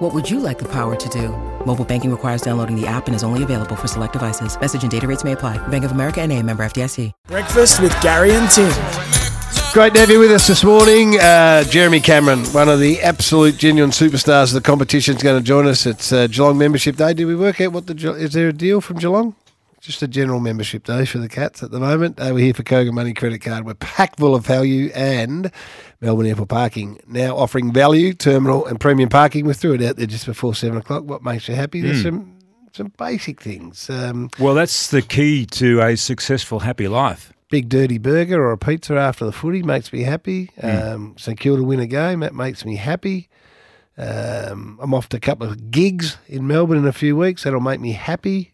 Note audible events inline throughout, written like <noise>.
What would you like the power to do? Mobile banking requires downloading the app and is only available for select devices. Message and data rates may apply. Bank of America and a member FDIC. Breakfast with Gary and Tim. Great to have you with us this morning. Uh, Jeremy Cameron, one of the absolute genuine superstars of the competition, is going to join us. It's uh, Geelong Membership Day. Did we work out what the is there a deal from Geelong? Just a general membership day for the Cats at the moment. Uh, we're here for Kogan Money Credit Card. We're packed full of value and Melbourne Airport Parking now offering value, terminal and premium parking. We threw it out there just before seven o'clock. What makes you happy? There's some some basic things. Um, Well, that's the key to a successful, happy life. big dirty burger or a pizza after the footy makes me happy. Um, St Kilda win a game that makes me happy. Um, I'm off to a couple of gigs in Melbourne in a few weeks. That'll make me happy.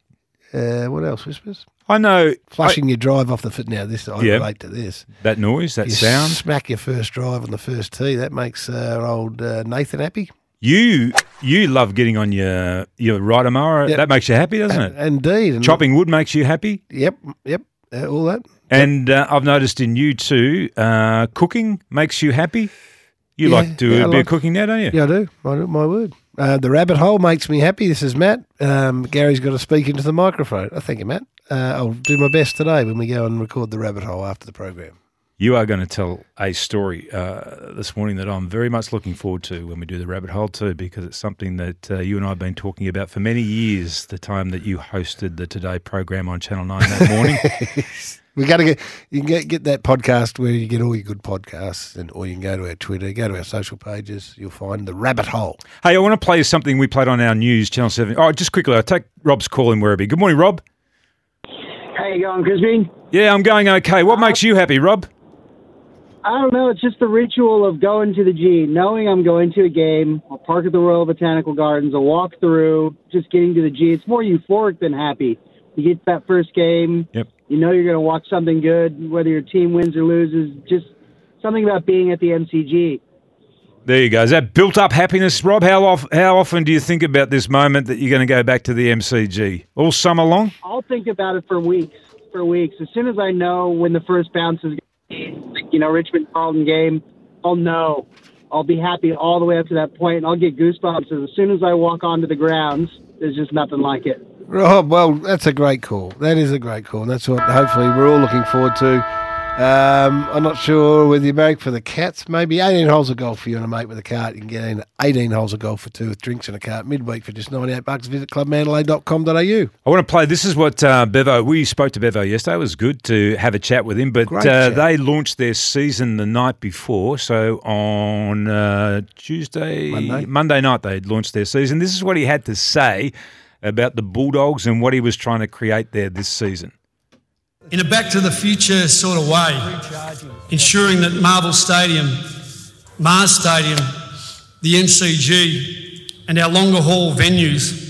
Uh, what else, Whispers? I know Flushing your drive off the foot. Now this I Yeah. relate to this. that noise, that You sound. smack your first drive on the first tee. That makes uh, old uh, Nathan happy. You you love getting on your your rider mower. Yep. That makes you happy, doesn't it? Indeed. And Chopping wood makes you happy. Yep. Yep. Uh, all that. And uh, I've noticed in you too, uh, cooking makes you happy. You Yeah, like to do yeah, I a bit like- of cooking now, don't you? Yeah, I do. My, my word. Uh, the rabbit hole makes me happy. This is Matt. Um, Gary's got to speak into the microphone. I thank you, Matt. Uh, I'll do my best today when we go and record the rabbit hole after the program. You are going to tell a story uh, this morning that I'm very much looking forward to when we do the rabbit hole too, because it's something that uh, you and I have been talking about for many years. The time that you hosted the Today program on Channel Nine that morning. <laughs> We got to get you can get get that podcast where you get all your good podcasts, and or you can go to our Twitter, go to our social pages. You'll find the rabbit hole. hey, I want to play something we played on our news Channel Seven. Oh, just quickly, I'll take Rob's call in Werribee. Good morning, Rob. How you going, Crispy? Yeah, I'm going okay. What makes you happy, Rob? I don't know. It's just the ritual of going to the G, knowing I'm going to a game. I'll park at the Royal Botanical Gardens. I'll walk through, just getting to the G. It's more euphoric than happy. You get that first game. Yep. You know you're going to watch something good, whether your team wins or loses. Just something about being at the MCG. There you go. Is that built up happiness, Rob? How, off, how often do you think about this moment that you're going to go back to the MCG? All summer long? I'll think about it for weeks. For weeks. As soon as I know when the first bounce is you know, Richmond Carlton game, oh, I'll know. I'll be happy all the way up to that point, and I'll get goosebumps. As soon as I walk onto the grounds, there's just nothing like it. Rob, well, that's a great call. That is a great call, that's what hopefully we're all looking forward to. Um, I'm not sure whether you're married for the Cats. Maybe 18 holes of golf for you and a mate with a cart. You can get in 18 holes of golf for two with drinks and a cart midweek for just 98 bucks. Visit clubmandalay.com.au. I want to play. This is what uh, Bevo. We spoke to Bevo yesterday. It was good to have a chat with him. But uh, they launched their season the night before. So on uh, Tuesday, Monday. night, they launched their season. This is what he had to say about the Bulldogs and what he was trying to create there this season. In a back to the future sort of way, ensuring that Marvel Stadium, Mars Stadium, the MCG, and our longer haul venues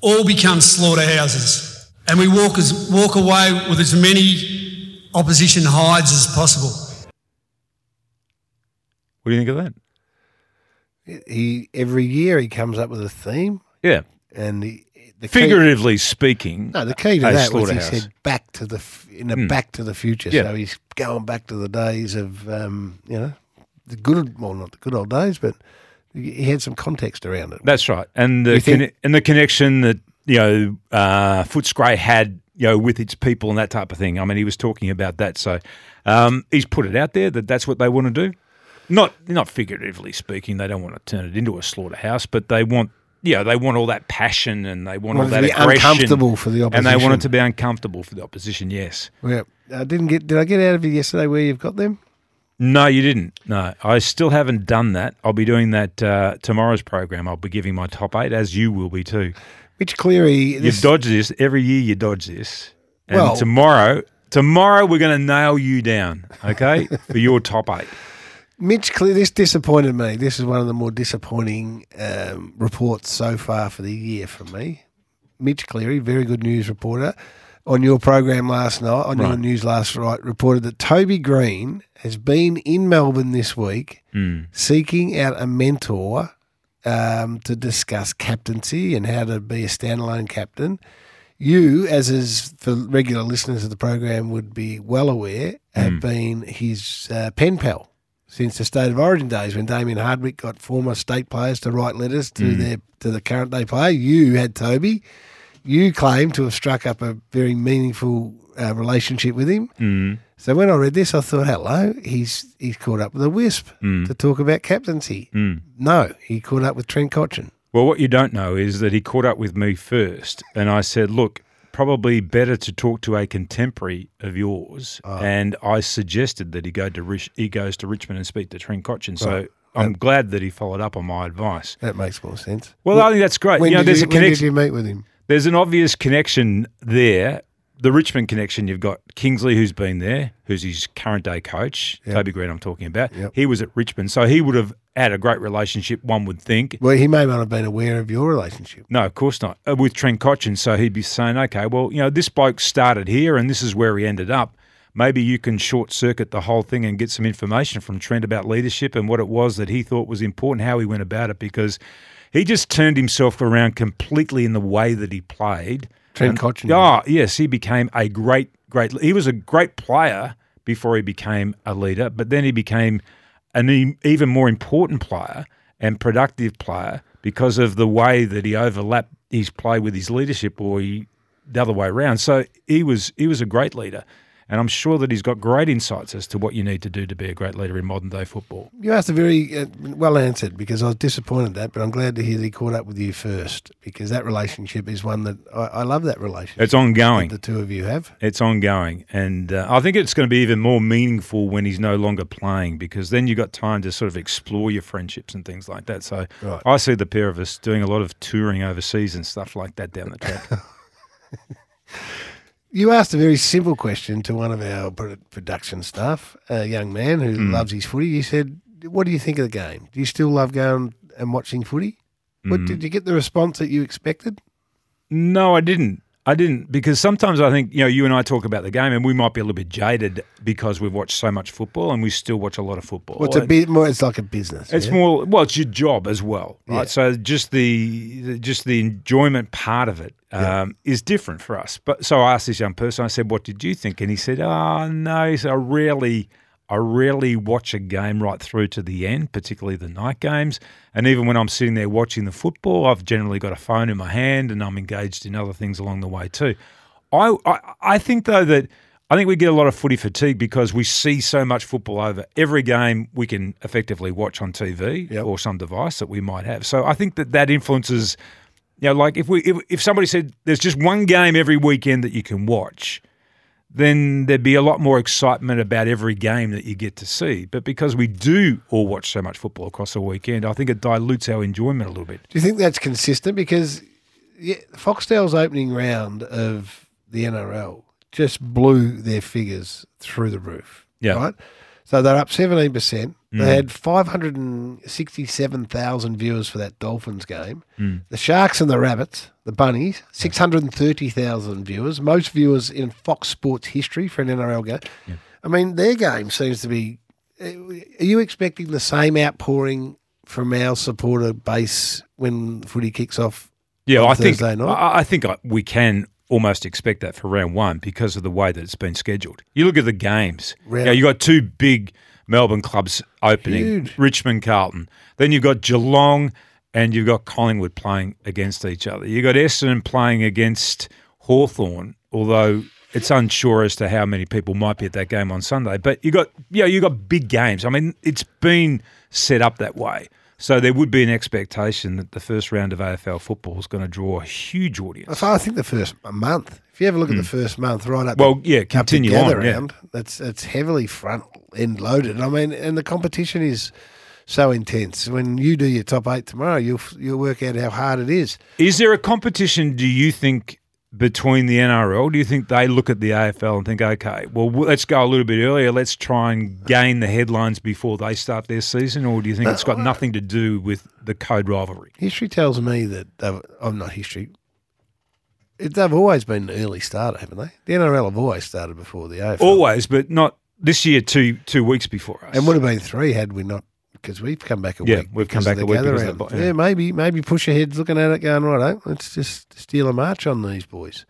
all become slaughterhouses. And we walk, as, walk away with as many opposition hides as possible. What do you think of that? He Every year he comes up with a theme, Yeah. and he, the key- Figuratively speaking, No, the key to that was he said back to the in a Hmm. back to the future. Yeah. So he's going back to the days of um, you know the good well not the good old days, but he had some context around it. That's right, and the conne- and the connection that you know uh, Footscray had, you know, with its people and that type of thing. I mean, he was talking about that, so um, he's put it out there that that's what they want to do. Not not figuratively speaking, they don't want to turn it into a slaughterhouse, but they want. Yeah, they want all that passion and they want all Want it to that be aggression, uncomfortable for the opposition, and they want it to be uncomfortable for the opposition. Yes. Yeah, I didn't get. Did I get out of you yesterday where you've got them? No, you didn't. No, I still haven't done that. I'll be doing that uh, tomorrow's program. I'll be giving my top eight, as you will be too. Mitch Cleary. You dodge this every year. You dodge this, and Well- tomorrow, tomorrow we're going to nail you down, okay, <laughs> for your top eight. Mitch Cleary. This disappointed me. This is one of the more disappointing um, reports so far for the year from me. Mitch Cleary, very good news reporter. on your program last night, on your news last night, reported that Toby Greene has been in Melbourne this week Mm. seeking out a mentor um, to discuss captaincy and how to be a standalone captain. You, as is for regular listeners of the program, would be well aware, have Mm. been his uh, pen pal since the state of origin days when Damien Hardwick got former state players to write letters to Mm. their to the current day player. You had Toby. You claim to have struck up a very meaningful uh, relationship with him. Mm. So when I read this, I thought, hello, he's he's caught up with a wisp Mm. to talk about captaincy. Mm. No, he caught up with Trent Cotchin. Well, what you don't know is that he caught up with me first, and I said, "Look, probably better to talk to a contemporary of yours." Ah. And I suggested that he go to Rich, he goes to Richmond and speak to Trent Cotchin. So Right. I'm glad that he followed up on my advice. That makes more sense. Well, I think that's great. When, you know, did, there's you, a when did you meet with him? There's an obvious connection there. The Richmond connection, you've got Kingsley, who's been there, who's his current day coach, Yep. Toby Greene, I'm talking about. Yep. He was at Richmond, so he would have had a great relationship, one would think. Well, he may not have been aware of your relationship. No, of course not. Uh, with Trent Cotchin, so he'd be saying, okay, well, you know, this bloke started here and this is where he ended up. Maybe you can short circuit the whole thing and get some information from Trent about leadership and what it was that he thought was important, how he went about it, because he just turned himself around completely in the way that he played. Trent Cotchin. Oh, yes, he became a great, great. He was a great player before he became a leader, but then he became an e- even more important player and productive player because of the way that he overlapped his play with his leadership, or he, the other way around. So he was he was a great leader, and I'm sure that he's got great insights as to what you need to do to be a great leader in modern day football. You asked a very uh, well answered because I was disappointed that, but I'm glad to hear that he caught up with you first because that relationship is one that I, I love that relationship. It's ongoing. the two of you have. It's ongoing, and uh, I think it's going to be even more meaningful when he's no longer playing because then you've got time to sort of explore your friendships and things like that. So Right. I see the pair of us doing a lot of touring overseas and stuff like that down the track. <laughs> You asked a very simple question to one of our production staff, a young man who Hmm. loves his footy. You said, "What do you think of the game? Do you still love going and watching footy?" What, Hmm. did you get the response that you expected? no, I didn't. I didn't because sometimes I think you know you and I talk about the game and we might be a little bit jaded because we've watched so much football and we still watch a lot of football. Well, it's a bit more. It's like a business. It's yeah? more well, it's your job as well, right? Yeah. So just the, just the enjoyment part of it um, is different for us. But so I asked this young person, I said, "What did you think?" And he said, "Oh no, he said, I rarely, I rarely watch a game right through to the end, particularly the night games. And even when I'm sitting there watching the football, I've generally got a phone in my hand and I'm engaged in other things along the way too. I, I, I think though that." I think we get a lot of footy fatigue because we see so much football over every game we can effectively watch on TV Yep. or some device that we might have. So I think that that influences, you know, like if we if, if somebody said there's just one game every weekend that you can watch, then there'd be a lot more excitement about every game that you get to see. But because we do all watch so much football across the weekend, I think it dilutes our enjoyment a little bit. Do you think that's consistent? Because yeah, Foxtel's opening round of the NRL just blew their figures through the roof. Yeah. Right? So they're up 17%. Mm. They had 567,000 viewers for that Dolphins game. Mm. The Sharks and the Rabbits, the Bunnies, 630,000 viewers, most viewers in Fox Sports history for an NRL game. I mean, their game seems to be. uh, Are you expecting the same outpouring from our supporter base when footy kicks off? Yeah, I think night? I, I think I- we can almost expect that for round one because of the way that it's been scheduled. You look at the games. Round- Yeah, you got two big Melbourne clubs opening, Huge. Richmond, Carlton. Then you've got Geelong and you've got Collingwood playing against each other. You've got Essendon playing against Hawthorn, although it's unsure as to how many people might be at that game on Sunday. But you've got yeah, you've got big games. I mean, it's been set up that way. So there would be an expectation that the first round of AFL football is going to draw a huge audience. I think the first month. If you ever look at the first month, right up. Hmm. Well, the, yeah, continue on, yeah. round, that's it's heavily front end loaded. I mean, and the competition is so intense. When you do your top eight tomorrow, you'll you'll work out how hard it is. Is there a competition, do you think, between the NRL? Do you think they look at the AFL and think, okay, well, let's go a little bit earlier. Let's try and gain the headlines before they start their season? Or do you think it's got uh, nothing to do with the code rivalry? History tells me that I'm oh, not history. it, they've always been an early starter, haven't they? The NRL have always started before the AFL. Always, but not this year. Two two weeks before us. And would have been three had we not, because we've come back a Yeah, week. we've come back a week because of the round. bo- yeah. yeah. maybe maybe push ahead looking at it going, right, let's just steal a march on these boys.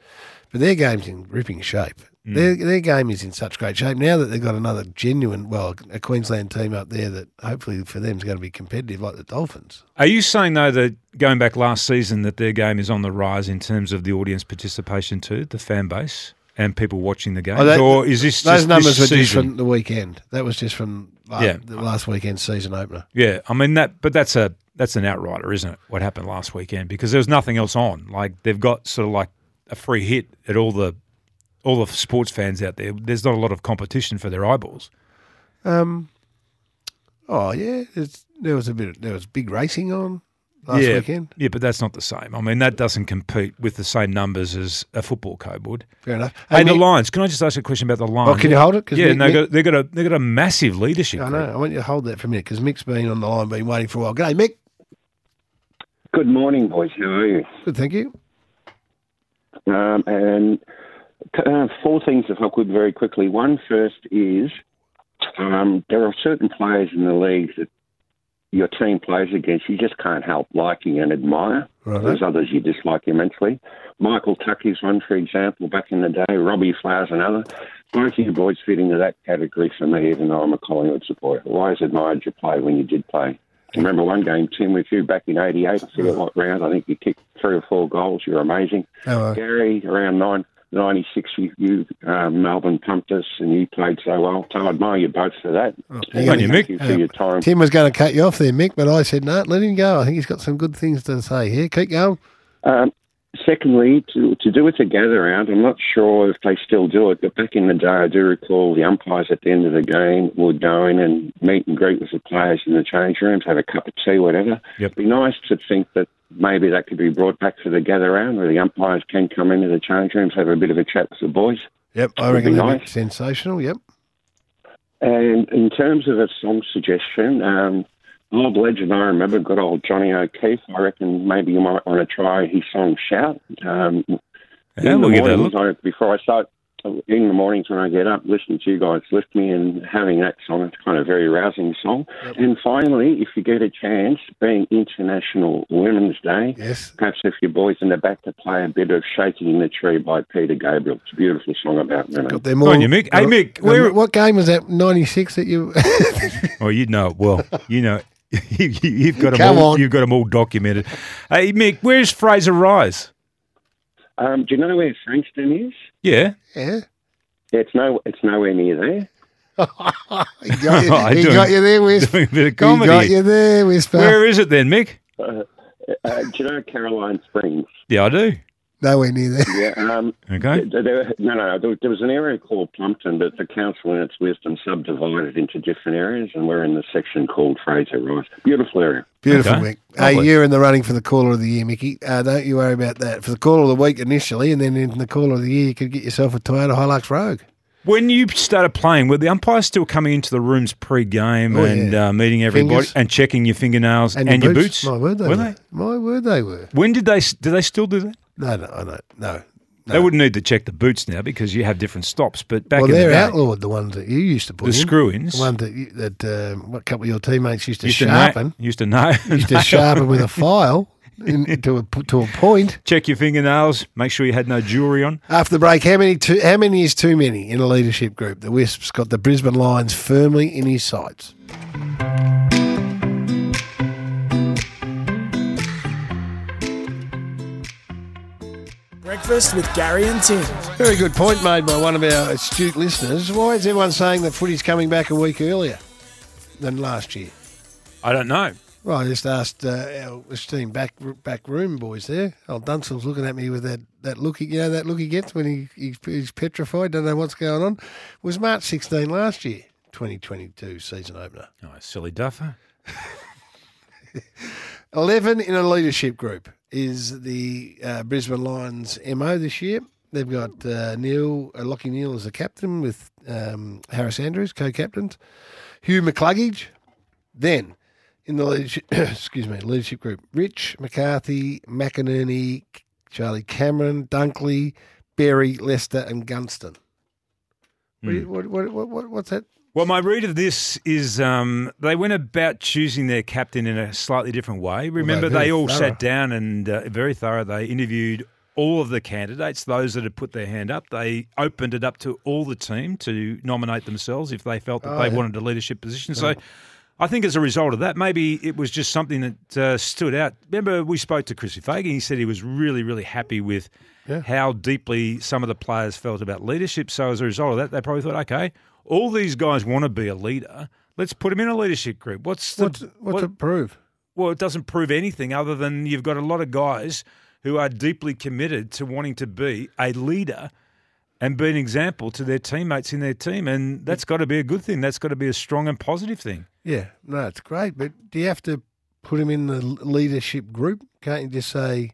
But their game's in ripping shape. Mm. Their, their game is in such great shape now that they've got another genuine, well, a Queensland team up there that hopefully for them is going to be competitive like the Dolphins. Are you saying though that going back last season that their game is on the rise in terms of the audience participation too, the fan base and people watching the games, Oh, that- or is this Those numbers this were just from the weekend. That was just from Yeah. the last weekend season opener. Yeah, I mean that, but that's a that's an outrider, isn't it? What happened last weekend because there was nothing else on. Like they've got sort of like a free hit at all the all the sports fans out there. There's not a lot of competition for their eyeballs. Um, oh yeah, it's, there was a bit. Of, there was big racing on last yeah, weekend. yeah, but that's not the same. I mean that doesn't compete with the same numbers as a football code would. Fair enough. Hey, the Mick- Lions. Can I just ask a question about the Lions? Oh, can you hold it? Yeah, Mick- no, Mick- got, they've got a they've got a massive leadership. I group. know. I want you to hold that for a minute because Mick's been on the line, been waiting for a while. G'day, Mick. Good morning, boys. How are you? Good, thank you. Um, and uh, four things, if I could, very quickly. One first is um, there are certain players in the league that your team plays against you just can't help liking and admire. Right. There's others you dislike immensely. Michael Tucky's one, for example, back in the day. Robbie Flowers, another. Both of you boys fit into that category for me, even though I'm a Collingwood supporter. I always admired your play when you did play. I remember one game, Tim, with you back in '88. I forget what round. I think you kicked three or four goals. You're amazing. Oh, uh, Gary, around nine, 96, you, you um, Melbourne pumped us and you played so well. So I admire you both for that. hang on, you, Thank Mick. you for your time. Tim was going to cut you off there, Mick, but I said no. let him go. I think he's got some good things to say here. Keep going. Um, secondly, to, to do it together round, I'm not sure if they still do it, but back in the day, I do recall the umpires at the end of the game would go in and meet and greet with the players in the change rooms, have a cup of tea, whatever. Yep. It'd be nice to think that maybe that could be brought back for the gather round where the umpires can come into the change rooms, have a bit of a chat with the boys. Yep, I reckon that'd nice. sensational. Yep. And in terms of a song suggestion, um, Old Legend, I remember good old Johnny O'Keefe. I reckon maybe you might want to try his song Shout. Um, Yeah, in we'll give that a look. I, before I start, in the mornings when I get up, listening to you guys lift me and having that song, it's kind of a very rousing song. And finally, if you get a chance, being International Women's Day, Yes. perhaps if your boys in the back to play a bit of Shaking in the Tree by Peter Gabriel. It's a beautiful song about women. Got them all. on, you, Mick. Hey, Mick, Um, where- what game was that? Ninety six that you. Oh, you'd know it well. You know, <laughs> you, you've got them Come all. on. You've got them all documented. Hey, Mick, where's Fraser Rise? Um, do you know where Frankston is? Yeah, yeah. It's no, it's nowhere near there. <laughs> He got you, <laughs> I he do- got you there, Wisp. doing a bit of comedy. He got you there, Whisper. Where is it then, Mick? Uh, uh, do you know Caroline Springs? Yeah, I do. Nowhere near there. Yeah. Um, Okay. there, there- no, no, there, there was an area called Plumpton, but the council, in its wisdom, subdivided into different areas, and we're in the section called Fraser Rise. Beautiful area. Beautiful, Okay. Mick. Hey, Lovely. you're in the running for the caller of the year, Mickey. Uh, don't you worry about that. For the caller of the week initially, and then in the caller of the year, you could get yourself a Toyota Hilux Rogue. When you started playing, were the umpires still coming into the rooms pre-game Oh, and yeah. uh, meeting everybody Fingers. and checking your fingernails and, And, your boots? My word, they were were. they? My word, they were. When did they? Do they still do that? No, no, I don't. No. They wouldn't need to check the boots now because you have different stops. But back well, in the they're day, outlawed, the ones that you used to put the in. screw-ins The ones that, you, that um, what couple of your teammates used to used to sharpen. used to know. used to <laughs> sharpen with a <laughs> file in, to, a, to a point. Check your fingernails. Make sure you had no jewelry on. After the break, how many too, how many is too many in a leadership group? The Wisp's got the Brisbane Lions firmly in his sights. Breakfast with Gary and Tim. Very good point made by one of our astute listeners. Why is everyone saying that footy's coming back a week earlier than last year? I don't know. Well, I just asked uh, our esteemed back back room boys there. Old Dunstall's looking at me with that, that look, he- you know, that look he gets when he, he he's petrified, don't know what's going on. It was March 16 last year, 2022 season opener. Oh, silly duffer. <laughs> 11 in a leadership group is the uh, Brisbane Lions MO this year. They've got uh, Neil, uh, Lockie Neale as the captain with um, Harris Andrews, co-captains. Hugh McCluggage. Then in the leadership, <coughs> excuse me, leadership group, Rich McCarthy, McInerney, Charlie Cameron, Dunkley, Berry, Lester, and Gunston. What, what, what, what, what, what's that? Well, my read of this is um, they went about choosing their captain in a slightly different way. Remember, very they all thorough. sat down and uh, very thorough. They interviewed all of the candidates, those that had put their hand up. They opened it up to all the team to nominate themselves if they felt that Oh, they yeah. wanted a leadership position. So. I think as a result of that, maybe it was just something that uh, stood out. Remember, we spoke to Chrissy Fagan. He said he was really, really happy with Yeah. how deeply some of the players felt about leadership. So as a result of that, they probably thought, okay, all these guys want to be a leader. Let's put them in a leadership group. What's the What's, what's what- it prove? well? It doesn't prove anything other than you've got a lot of guys who are deeply committed to wanting to be a leader and be an example to their teammates in their team, and that's got to be a good thing. That's got to be a strong and positive thing. Yeah, no, it's great, but do you have to put him in the leadership group? Can't you just say,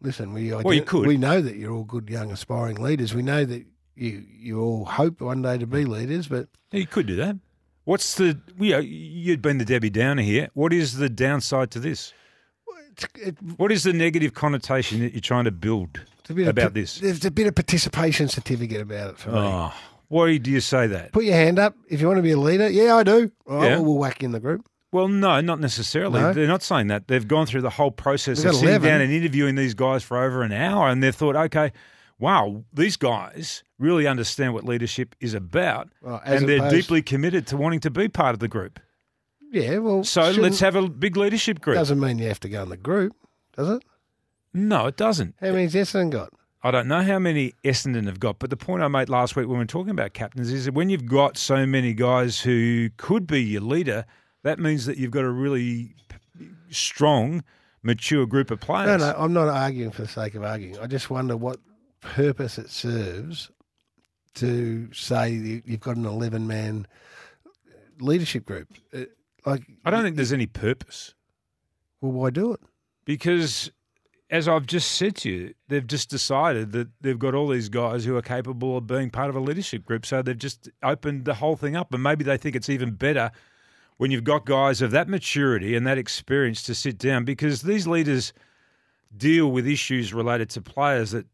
"Listen, we Well, you could. we know that you're all good young aspiring leaders. We know that you you all hope one day to be leaders, but You could do that. What's the you know, you'd been the Debbie Downer here. What is the downside to this? it, What is the negative connotation that you're trying to build about of, this? There's a bit of participation certificate about it for me. Oh, why do you say that? Put your hand up if you want to be a leader. Yeah, I do. All right, Yeah. well, we'll whack you in the group. Well, no, not necessarily. No? They're not saying that. They've gone through the whole process We've of sitting 11. down and interviewing these guys for over an hour, and they've thought, okay, wow, these guys really understand what leadership is about, Well, and they're opposed- deeply committed to wanting to be part of the group. Yeah, well, So let's have a big leadership group. Doesn't mean you have to go in the group, does it? No, it doesn't. How many's Essendon got? I don't know how many Essendon have got, but the point I made last week when we were talking about captains is that when you've got so many guys who could be your leader, that means that you've got a really strong, mature group of players. no, no, I'm not arguing for the sake of arguing. I just wonder what purpose it serves to say you- you've got an 11 man leadership group. Uh, Like, I don't think there's any purpose well, why do it? because, as I've just said to you, they've just decided that they've got all these guys who are capable of being part of a leadership group. So they've just opened the whole thing up, and maybe they think it's even better when you've got guys of that maturity and that experience to sit down because these leaders deal with issues related to players that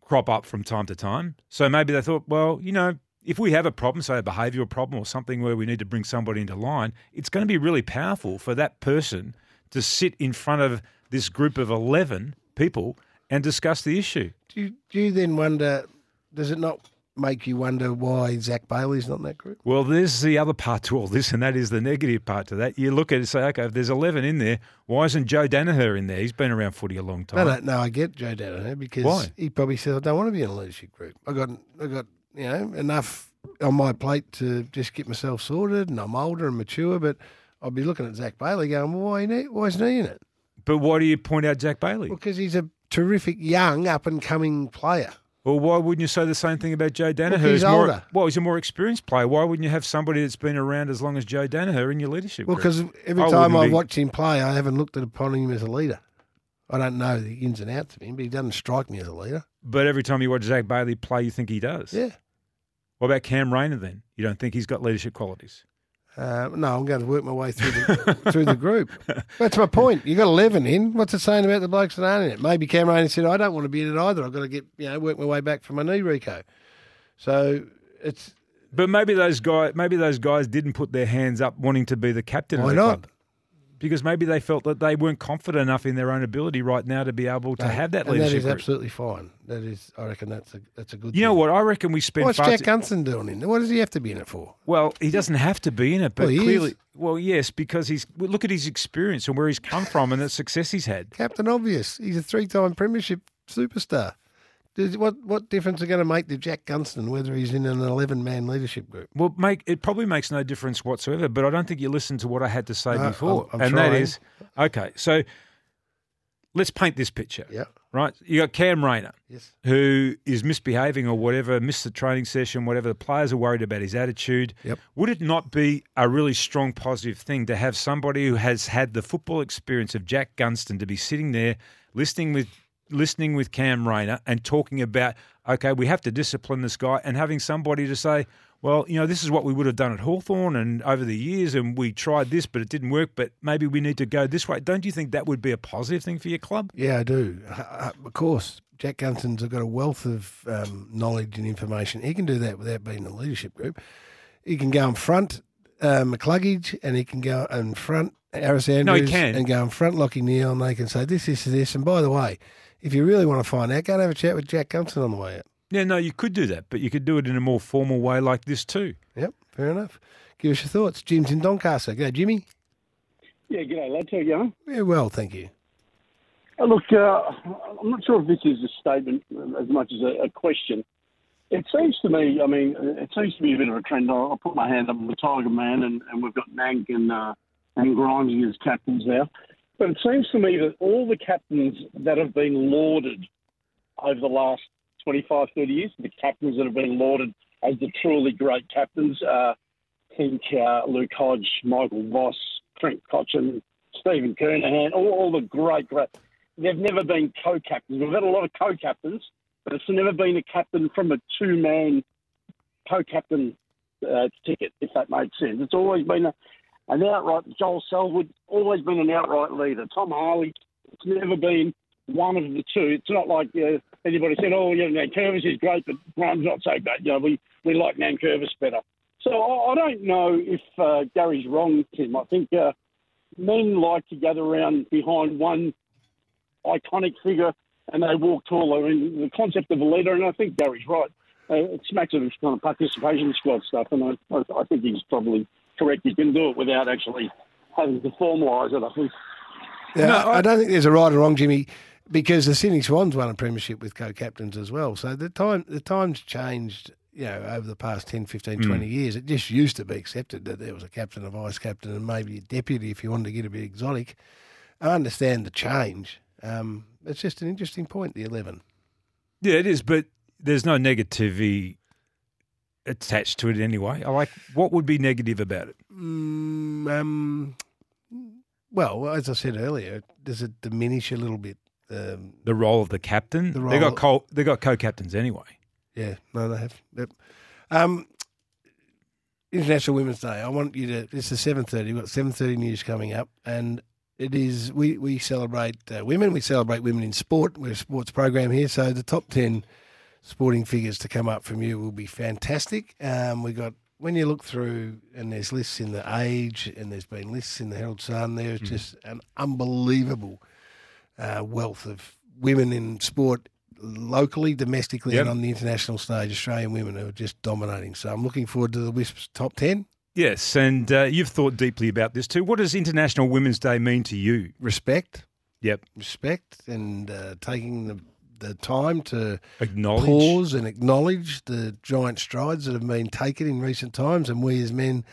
crop up from time to time. So maybe they thought, well, you know, if we have a problem, say a behavioural problem or something where we need to bring somebody into line, it's going to be really powerful for that person to sit in front of this group of 11 people and discuss the issue. Do you, do you then wonder, does it not make you wonder why Zac Bailey's not in that group? Well, there's the other part to all this, and that is the negative part to that. You look at it and say, okay, if there's 11 in there, why isn't Joe Daniher in there? He's been around footy a long time. No, no, no, I get Joe Daniher because Why? he probably says, I don't want to be in a leadership group. I got, I got, you know, enough on my plate to just get myself sorted, and I'm older and mature. But I'll be looking at Zac Bailey, going, well, why, ne- why isn't he in it? But why do you point out Zac Bailey? Because he's a terrific young up and coming player. Or why wouldn't you say the same thing about Joe Daniher? he's He's more, older. Well, he's a more experienced player. Why wouldn't you have somebody that's been around as long as Joe Daniher in your leadership? Well, because every I time I be- watch him play, I haven't looked upon him as a leader. I don't know the ins and outs of him, but he doesn't strike me as a leader. But every time you watch Zac Bailey play, you think he does. Yeah. What about Cam Rayner then? You don't think he's got leadership qualities? Uh, no, I'm going to work my way through the <laughs> through the group. That's my point. You got eleven in. What's it saying about the blokes that aren't in it? Maybe Cameron said, "I don't want to be in it either. I've got to get you know work my way back from my knee, Rico." So it's But maybe those guys, maybe those guys didn't put their hands up wanting to be the captain Why of the not? club. Because maybe they felt that they weren't confident enough in their own ability right now to be able to have that and leadership. That is group. absolutely fine. That is, I reckon that's a that's a good. You know what? I reckon we spend. What's Jack Gunston doing in there? What does he have to be in it for? Well, he doesn't have to be in it, but Well, clearly, is. well, yes, because he's well, look at his experience and where he's come from and the success he's had. Captain Obvious. He's a three-time premiership superstar. Does, what what difference is it going to make to Jack Gunston whether he's in an eleven-man leadership group? Well, make it probably makes no difference whatsoever. But I don't think you listened to what I had to say No, before, I'm- I'm and that trying. is okay. So let's paint this picture. Yeah. Right. You got Cam Rayner, Yes. who is misbehaving or whatever, missed the training session, whatever. The players are worried about his attitude. Yep. Would it not be a really strong positive thing to have somebody who has had the football experience of Jack Gunston to be sitting there listening with listening with Cam Rayner and talking about, okay, we have to discipline this guy and having somebody to say, well, you know, this is what we would have done at Hawthorn and over the years, and we tried this, but it didn't work. But maybe we need to go this way. Don't you think that would be a positive thing for your club? Yeah, I do. Uh, Of course, Jack Gunston's got a wealth of um, knowledge and information. He can do that without being in the leadership group. He can go in front uh, McCluggage and he can go in front Harris Andrews No, he can. and go in front Lockie Neale and they can say this, this, this. And by the way, if you really want to find out, go and have a chat with Jack Gunston on the way out. Yeah, no, you could do that, but you could do it in a more formal way like this too. Yep, fair enough. Give us your thoughts. Jim's in Doncaster. Go, Jimmy. Yeah, g'day, lads. How you going? Yeah, well, thank you. Uh, look, uh, I'm not sure if this is a statement as much as a, a question. It seems to me, I mean, it seems to be a bit of a trend. I'll, I'll put my hand up on the Tiger Man, and, and we've got Nank and, uh, and Grimesy as captains now. But it seems to me that all the captains that have been lauded over the last 25, 30 years, the captains that have been lauded as the truly great captains, uh, think uh, Luke Hodge, Michael Voss, Trent Cotchin, Stephen Kernahan, all, all the great, great. They've never been co-captains. We've had a lot of co-captains, but it's never been a captain from a two-man co-captain uh, ticket, if that makes sense. It's always been a, an outright. Joel Selwood always been an outright leader. Tom Harley, it's never been one of the two. It's not like uh, anybody said, "Oh, you know, Curvis is great, but Graham's not so great." You know, we we like Nankervis better. So I, I don't know if uh, Gary's wrong, Tim. I think uh, men like to gather around behind one iconic figure and they walk taller. Mean, the concept of a leader, and I think Gary's right. Uh, it smacks of kind of participation squad stuff, and I, I think he's probably correct. You can do it without actually having to formalise it. I think. Yeah, I, I don't think there's a right or wrong, Jimmy, because the Sydney Swans won a premiership with co-captains as well. So the time the times changed, you know, over the past 10, 15, 20 years. It just used to be accepted that there was a captain, a vice captain, and maybe a deputy if you wanted to get a bit exotic. I understand the change. Um, it's just an interesting point, the 11. Yeah, it is, but there's no negativity attached to it anyway. I like what would be negative about it? Mm, um, well, as I said earlier, does it diminish a little bit? Um, The role of the captain. The they got co- they got co-captains anyway. Yeah, no, they have. Yep. Um, International Women's Day. I want you to. This is seven thirty. We've got seven thirty news coming up, and it is we we celebrate uh, women. We celebrate women in sport. We're a sports program here, so the top ten sporting figures to come up from you will be fantastic. Um, we got when you look through, and there's lists in the Age, and there's been lists in the Herald Sun. There's just an unbelievable uh, wealth of women in sport locally, domestically, and on the international stage. Australian women who are just dominating. So I'm looking forward to the Wisps top 10. Yes, and uh, you've thought deeply about this too. What does International Women's Day mean to you? Respect, Yep, respect, and uh, taking the, the time to acknowledge. pause and acknowledge the giant strides that have been taken in recent times. And we as men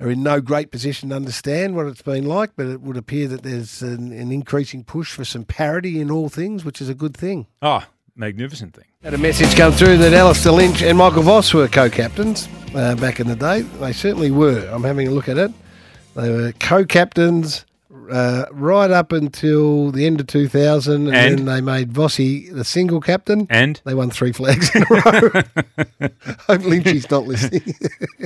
are in no great position to understand what it's been like, but it would appear that there's an, an increasing push for some parity in all things, which is a good thing. Oh, magnificent thing. Had a message come through that Alastair Lynch and Michael Voss were co-captains uh, back in the day. They certainly were. I'm having a look at it. They were co-captains uh, right up until the end of 2000, and, And? then they made Vossi the single captain. And They won three flags in a row. <laughs> Hope Lynchy's not listening.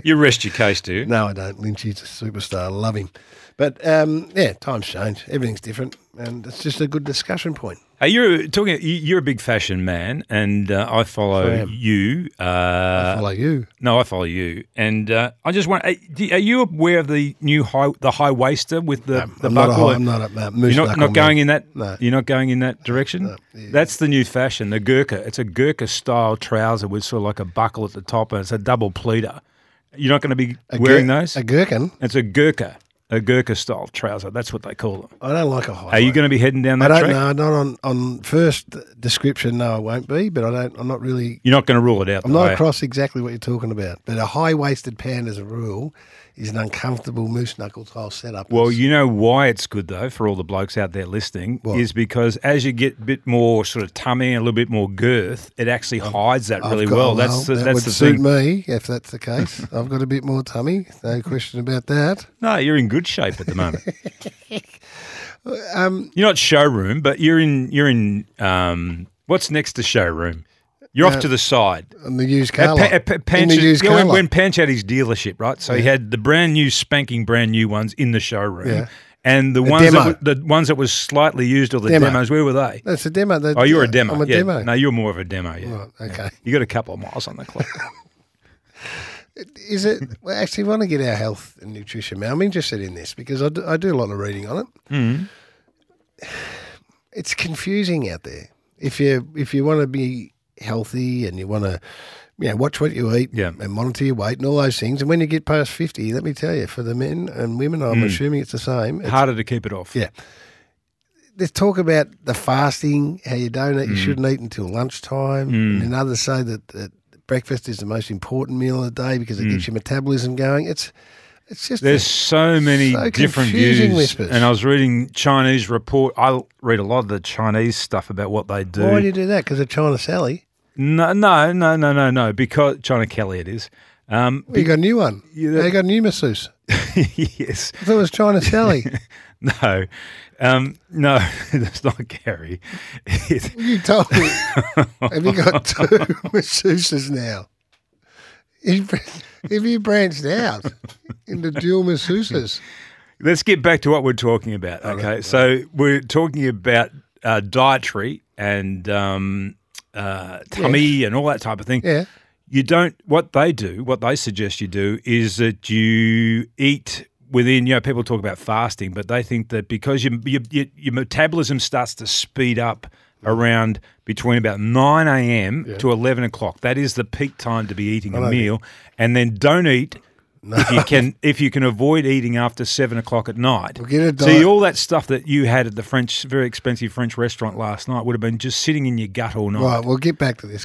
you rest your case, do you? no, I don't. Lynchy's a superstar. Love him. But um, yeah, times change. Everything's different, and it's just a good discussion point. Hey, you're talking. you- You're a big fashion man, and uh, I follow I you. Uh, I follow you. No, I follow you, and uh, I just want. Are are you aware of the new high, the high waister with the, the I'm not a buckle? I'm not a, uh, moose You're not, not going man. in that. No. You're not going in that direction. yeah. That's the new fashion. The Gurkha. It's a Gurkha style trouser with sort of like a buckle at the top, and it's a double pleater. You're not going to be A wearing those. A gherkin. it's a Gurkha, a Gurkha style trouser. That's what they call them. I don't like a high. Are you going to be heading down that? I don't track? know. Not on, on first description. No, I won't be. But I don't. I'm not really. You're not going to rule it out. I'm not across exactly what you're talking about. But a high waisted pant, as a rule, is an uncomfortable moose knuckle style setup. Well, you know why it's good though for all the blokes out there listening What? is because as you get a bit more sort of tummy and a little bit more girth, it actually hides that I've really got- well. That's the, that that's would the suit thing. me if that's the case. <laughs> I've got a bit more tummy. No question about that. No, you're in good shape at the moment. Um, <laughs> you're not showroom, but you're in you're in um, what's next to showroom? You're Yeah. off to the side. on the used car. Uh, Pa- in Panch, the used yeah, car when, when Panch had his dealership, right? So he had the brand new, spanking brand new ones in the showroom, Yeah. and the, The ones demo. that were, the ones that was slightly used or the Demo. demos. Where were they? That's a demo. Oh, you're a demo. I'm a yeah. demo. No, you're more of a demo. Yeah. Right, okay. You got a couple of miles on the clock. <laughs> <laughs> Is it? Well, actually, want to get our health and nutrition. I'm interested in this because I do, I do a lot of reading on it. Mm. <sighs> It's confusing out there. If you if you want to be healthy and you want to, you know, watch what you eat Yeah. and monitor your weight and all those things. And when you get past fifty, let me tell you, for the men and women, I'm Mm. assuming it's the same. It's, Harder to keep it off. Yeah. There's talk about the fasting, how you don't eat, you Mm. shouldn't eat until lunchtime. Mm. And others say that, that breakfast is the most important meal of the day because it Mm. gets your metabolism going. It's it's just There's so many so different views, whispers. and I was reading Chinese report. I read a lot of the Chinese stuff about what they do. why do you do that? Because of China Sally. No, no, no, no, no, no. Because China Kelly, it is. Um, Well, you got a new one. <laughs> You got a new masseuse. yes. I thought it was China Sally. <laughs> No, um, no, <laughs> that's not Gary. It- you told me. Have you got two masseuses now? Have have you branched out into dual masseuses? Let's get back to what we're talking about. Okay, so we're talking about uh, dietary and um, uh, tummy and all that type of thing. Yeah. You don't. What they do, what they suggest you do, is that you eat within. You know, people talk about fasting, but they think that because your your, your, metabolism starts to speed up around between about nine a.m. to eleven o'clock. That is the peak time to be eating a meal, and then don't eat. If you can, if you can avoid eating after seven o'clock at night, Well, get a see all that stuff that you had at the French, very expensive French restaurant last night would have been just sitting in your gut all night. Right, we'll get back to this